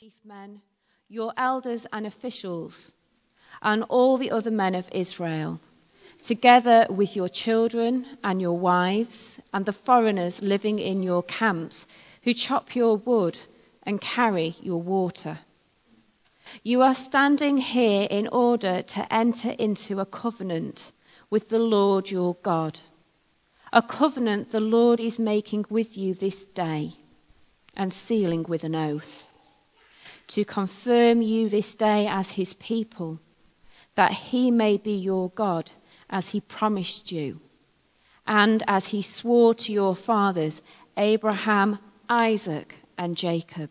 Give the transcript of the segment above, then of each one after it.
chief men, your elders and officials, and all the other men of Israel, together with your children and your wives, and the foreigners living in your camps, who chop your wood and carry your water. You are standing here in order to enter into a covenant with the Lord your God, a covenant the Lord is making with you this day and sealing with an oath to confirm you this day as his people, that he may be your God as he promised you, and as he swore to your fathers, Abraham, Isaac, and Jacob.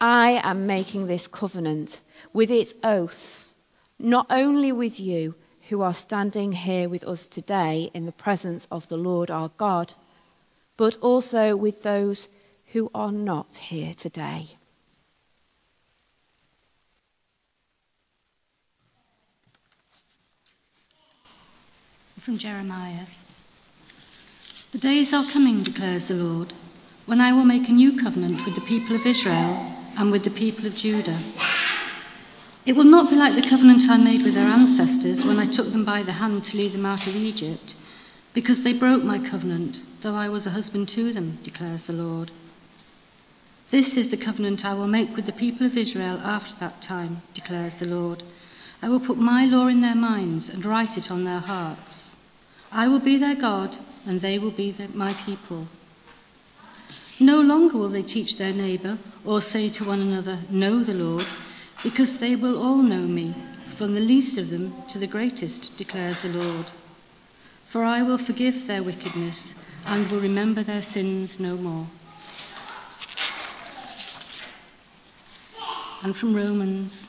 I am making this covenant with its oaths, not only with you who are standing here with us today in the presence of the Lord our God, but also with those who are not here today. From Jeremiah The days are coming, declares the Lord, when I will make a new covenant with the people of Israel and with the people of Judah. It will not be like the covenant I made with their ancestors when I took them by the hand to lead them out of Egypt, because they broke my covenant, though I was a husband to them, declares the Lord. This is the covenant I will make with the people of Israel after that time, declares the Lord. I will put my law in their minds and write it on their hearts. I will be their God, and they will be my people. No longer will they teach their neighbor or say to one another, Know the Lord, because they will all know me, from the least of them to the greatest, declares the Lord. For I will forgive their wickedness and will remember their sins no more. and from Romans.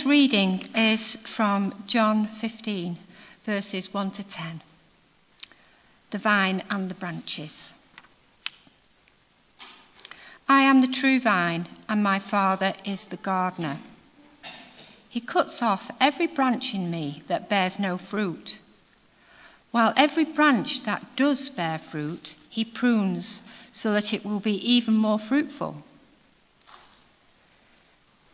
The reading is from John 15, verses 1 to 10. The vine and the branches. I am the true vine, and my Father is the gardener. He cuts off every branch in me that bears no fruit, while every branch that does bear fruit, he prunes so that it will be even more fruitful.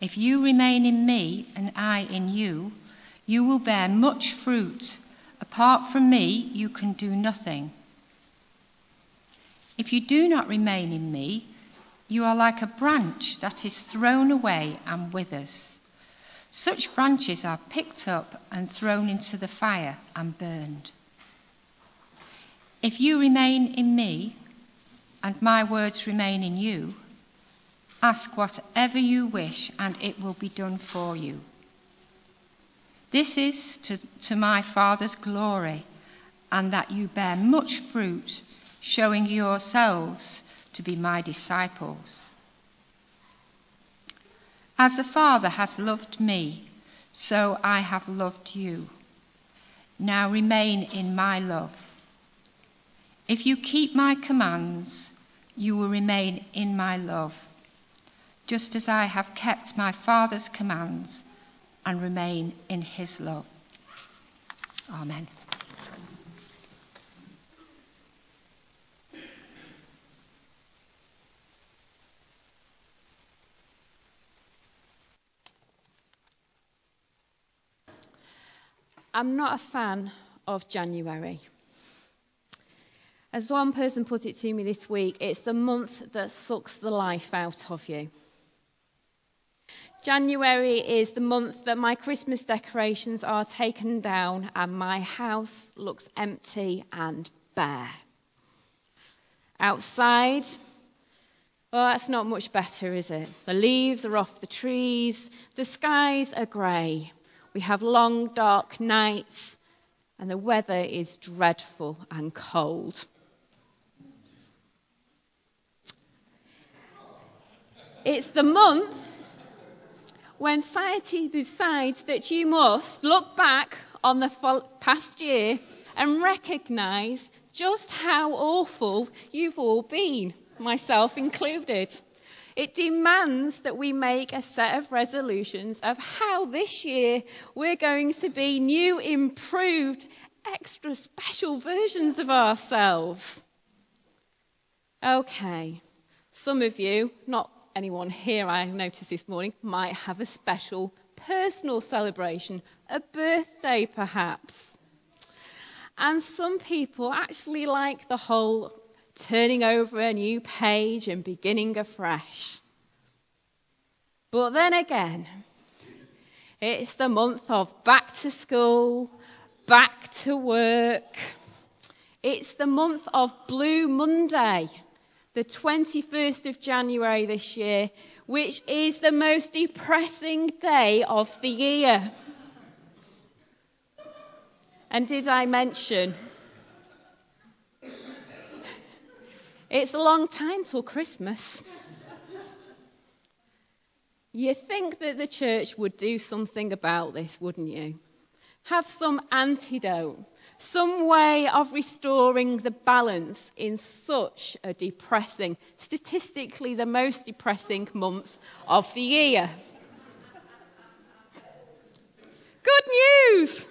If you remain in me and I in you, you will bear much fruit. Apart from me, you can do nothing. If you do not remain in me, you are like a branch that is thrown away and withers. Such branches are picked up and thrown into the fire and burned. If you remain in me, and my words remain in you, ask whatever you wish, and it will be done for you. This is to, to my Father's glory, and that you bear much fruit, showing yourselves to be my disciples. As the Father has loved me, so I have loved you. Now remain in my love. If you keep my commands, you will remain in my love, just as I have kept my Father's commands and remain in his love. Amen. I'm not a fan of January. As one person put it to me this week, it's the month that sucks the life out of you. January is the month that my Christmas decorations are taken down and my house looks empty and bare. Outside, well, that's not much better, is it? The leaves are off the trees, the skies are grey, we have long, dark nights, and the weather is dreadful and cold. It's the month when society decides that you must look back on the past year and recognise just how awful you've all been, myself included. It demands that we make a set of resolutions of how this year we're going to be new, improved, extra special versions of ourselves. Okay, some of you, not anyone here I noticed this morning might have a special personal celebration, a birthday perhaps. And some people actually like the whole turning over a new page and beginning afresh. But then again, it's the month of back to school, back to work. It's the month of Blue Monday the 21st of January this year, which is the most depressing day of the year. And did I mention? It's a long time till Christmas. You think that the church would do something about this, wouldn't you? Have some antidote some way of restoring the balance in such a depressing, statistically the most depressing month of the year. Good news!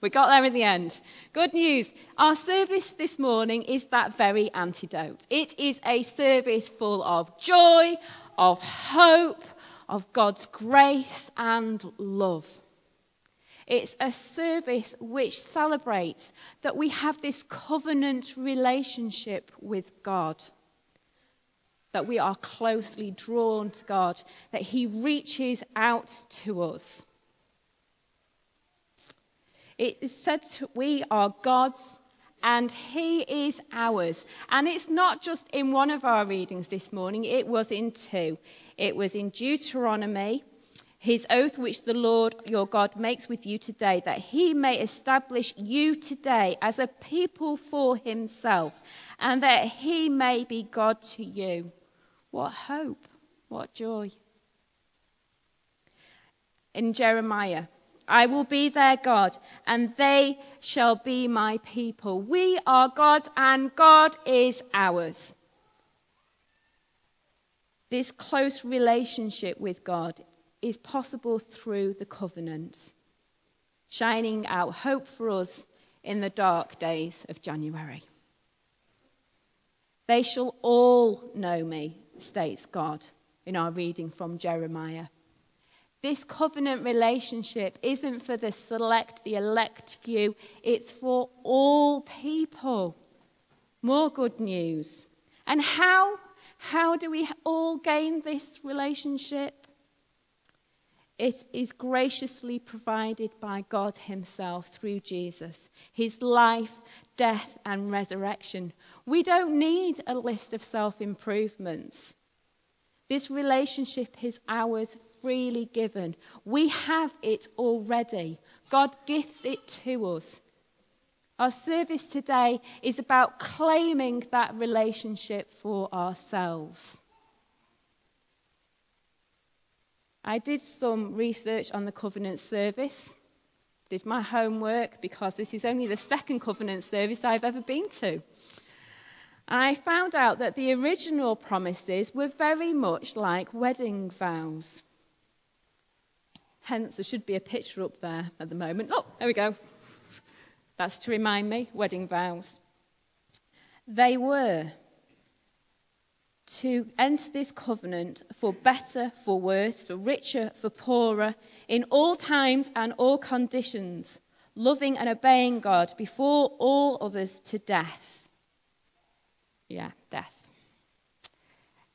We got there in the end. Good news. Our service this morning is that very antidote. It is a service full of joy, of hope, of God's grace and love. It's a service which celebrates that we have this covenant relationship with God, that we are closely drawn to God, that He reaches out to us. It is said we are God's and He is ours. And it's not just in one of our readings this morning, it was in two. It was in Deuteronomy his oath which the Lord your God makes with you today, that he may establish you today as a people for himself, and that he may be God to you. What hope, what joy. In Jeremiah, I will be their God, and they shall be my people. We are God, and God is ours. This close relationship with God is possible through the covenant, shining out hope for us in the dark days of January. They shall all know me, states God in our reading from Jeremiah. This covenant relationship isn't for the select, the elect few, it's for all people. More good news. And how? How do we all gain this relationship? It is graciously provided by God Himself through Jesus, His life, death, and resurrection. We don't need a list of self improvements. This relationship is ours freely given. We have it already. God gifts it to us. Our service today is about claiming that relationship for ourselves. I did some research on the covenant service, did my homework because this is only the second covenant service I've ever been to. I found out that the original promises were very much like wedding vows. Hence, there should be a picture up there at the moment. Oh, there we go. That's to remind me wedding vows. They were to enter this covenant for better, for worse, for richer, for poorer, in all times and all conditions, loving and obeying God before all others to death. Yeah, death.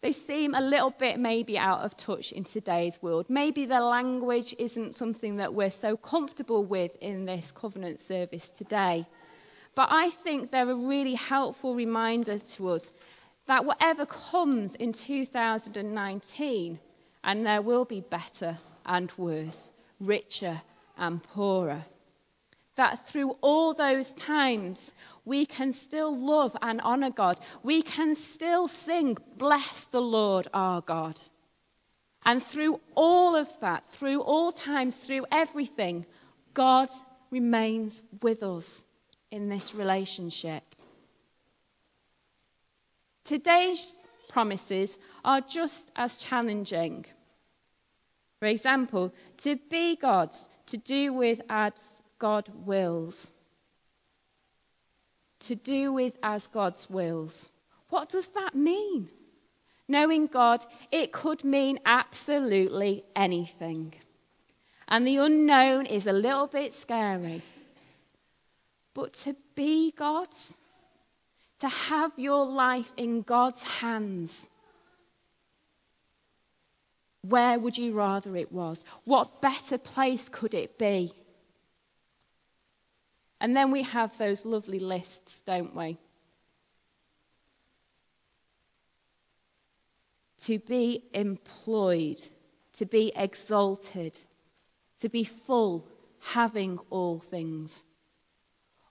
They seem a little bit maybe out of touch in today's world. Maybe the language isn't something that we're so comfortable with in this covenant service today. But I think they're a really helpful reminder to us that whatever comes in 2019, and there will be better and worse, richer and poorer, that through all those times we can still love and honour God. We can still sing, Bless the Lord our God. And through all of that, through all times, through everything, God remains with us in this relationship. Today's promises are just as challenging. For example, to be God's, to do with as God wills. To do with as God's wills. What does that mean? Knowing God, it could mean absolutely anything. And the unknown is a little bit scary. But to be God's, to have your life in God's hands. Where would you rather it was? What better place could it be? And then we have those lovely lists, don't we? To be employed, to be exalted, to be full, having all things.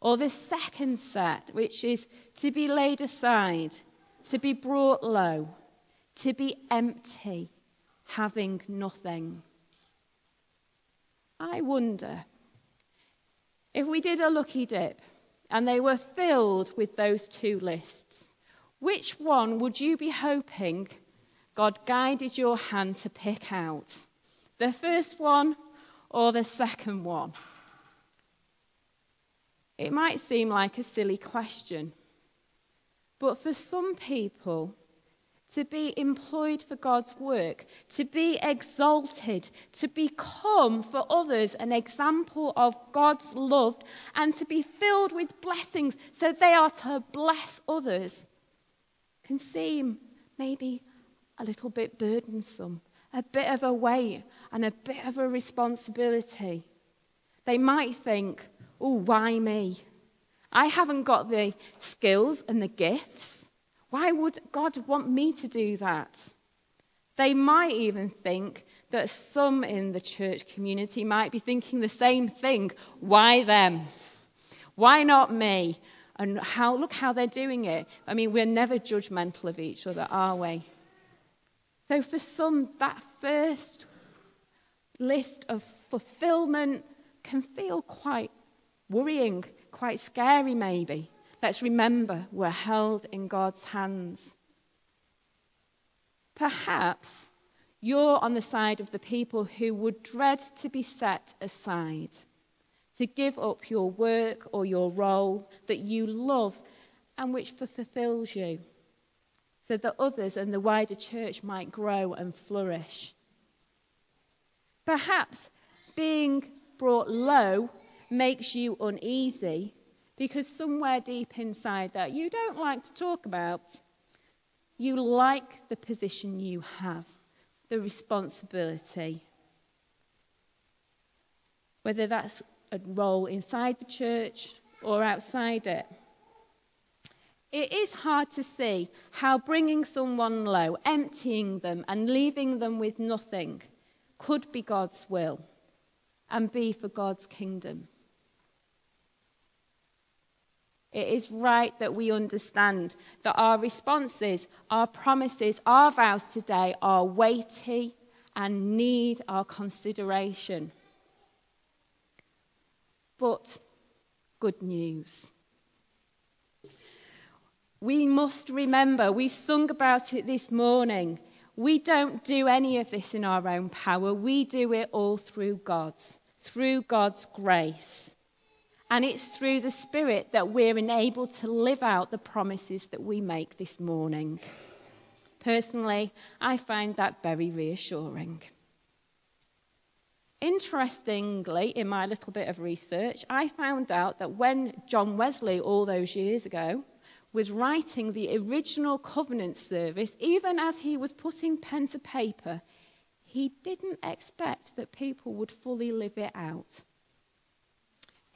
Or the second set, which is to be laid aside, to be brought low, to be empty, having nothing. I wonder if we did a lucky dip and they were filled with those two lists, which one would you be hoping God guided your hand to pick out? The first one or the second one? It might seem like a silly question, but for some people, to be employed for God's work, to be exalted, to become for others an example of God's love, and to be filled with blessings so they are to bless others, can seem maybe a little bit burdensome, a bit of a weight, and a bit of a responsibility. They might think, oh, why me? I haven't got the skills and the gifts. Why would God want me to do that? They might even think that some in the church community might be thinking the same thing. Why them? Why not me? And how, look how they're doing it. I mean, we're never judgmental of each other, are we? So, for some, that first list of fulfillment can feel quite worrying, quite scary, maybe. Let's remember we're held in God's hands. Perhaps you're on the side of the people who would dread to be set aside, to give up your work or your role that you love and which fulfills you, so that others and the wider church might grow and flourish. Perhaps being brought low makes you uneasy because somewhere deep inside that you don't like to talk about, you like the position you have, the responsibility. Whether that's a role inside the church or outside it. It is hard to see how bringing someone low, emptying them, and leaving them with nothing could be God's will and be for God's kingdom. It is right that we understand that our responses, our promises, our vows today are weighty and need our consideration. But good news. We must remember, we've sung about it this morning. We don't do any of this in our own power. We do it all through God's, through God's grace. And it's through the Spirit that we're enabled to live out the promises that we make this morning. Personally, I find that very reassuring. Interestingly, in my little bit of research, I found out that when John Wesley, all those years ago, was writing the original covenant service, even as he was putting pen to paper, he didn't expect that people would fully live it out.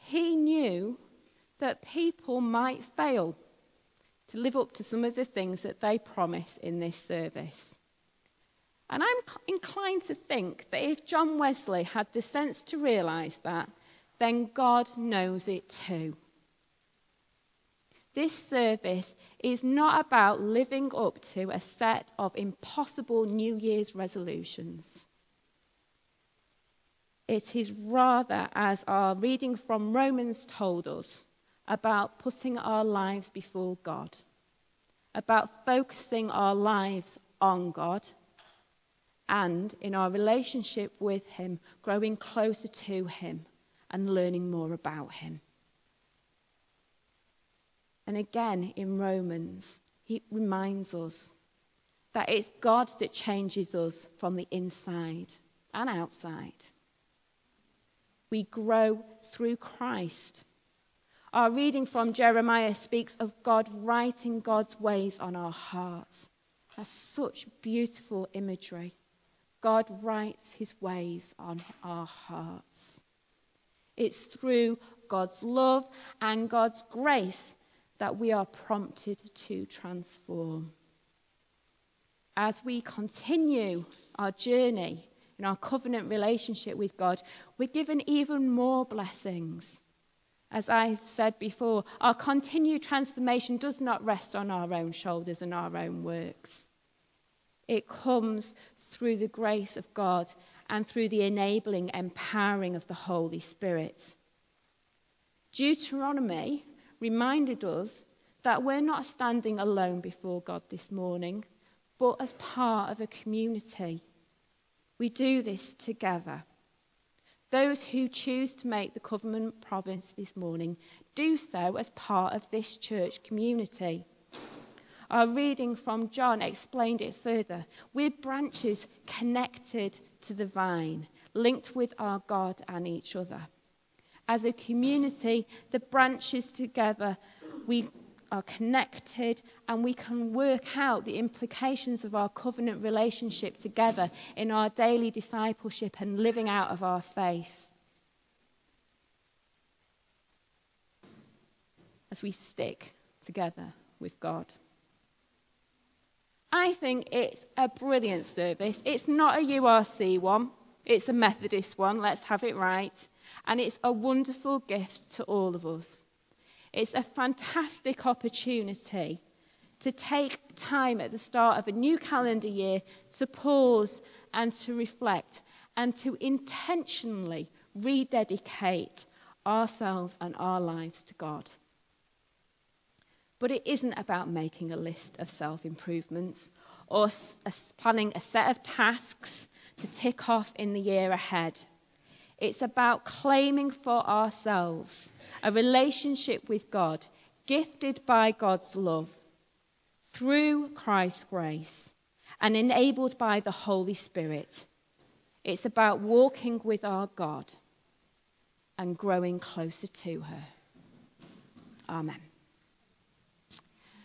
He knew that people might fail to live up to some of the things that they promise in this service. And I'm inclined to think that if John Wesley had the sense to realise that, then God knows it too. This service is not about living up to a set of impossible New Year's resolutions. It is rather, as our reading from Romans told us, about putting our lives before God, about focusing our lives on God and in our relationship with Him, growing closer to Him and learning more about Him. And again in Romans, He reminds us that it's God that changes us from the inside and outside. We grow through Christ. Our reading from Jeremiah speaks of God writing God's ways on our hearts. That's such beautiful imagery. God writes his ways on our hearts. It's through God's love and God's grace that we are prompted to transform. As we continue our journey in our covenant relationship with God, we're given even more blessings. As I've said before, our continued transformation does not rest on our own shoulders and our own works. It comes through the grace of God and through the enabling, empowering of the Holy Spirit. Deuteronomy reminded us that we're not standing alone before God this morning, but as part of a community. We do this together. Those who choose to make the covenant promise this morning do so as part of this church community. Our reading from John explained it further. We're branches connected to the vine, linked with our God and each other. As a community, the branches together, we are connected and we can work out the implications of our covenant relationship together in our daily discipleship and living out of our faith. As we stick together with God. I think it's a brilliant service. It's not a URC one, it's a Methodist one, let's have it right. And it's a wonderful gift to all of us. It's a fantastic opportunity to take time at the start of a new calendar year to pause and to reflect and to intentionally rededicate ourselves and our lives to God. But it isn't about making a list of self improvements or planning a set of tasks to tick off in the year ahead. It's about claiming for ourselves a relationship with God, gifted by God's love, through Christ's grace, and enabled by the Holy Spirit. It's about walking with our God and growing closer to her. Amen.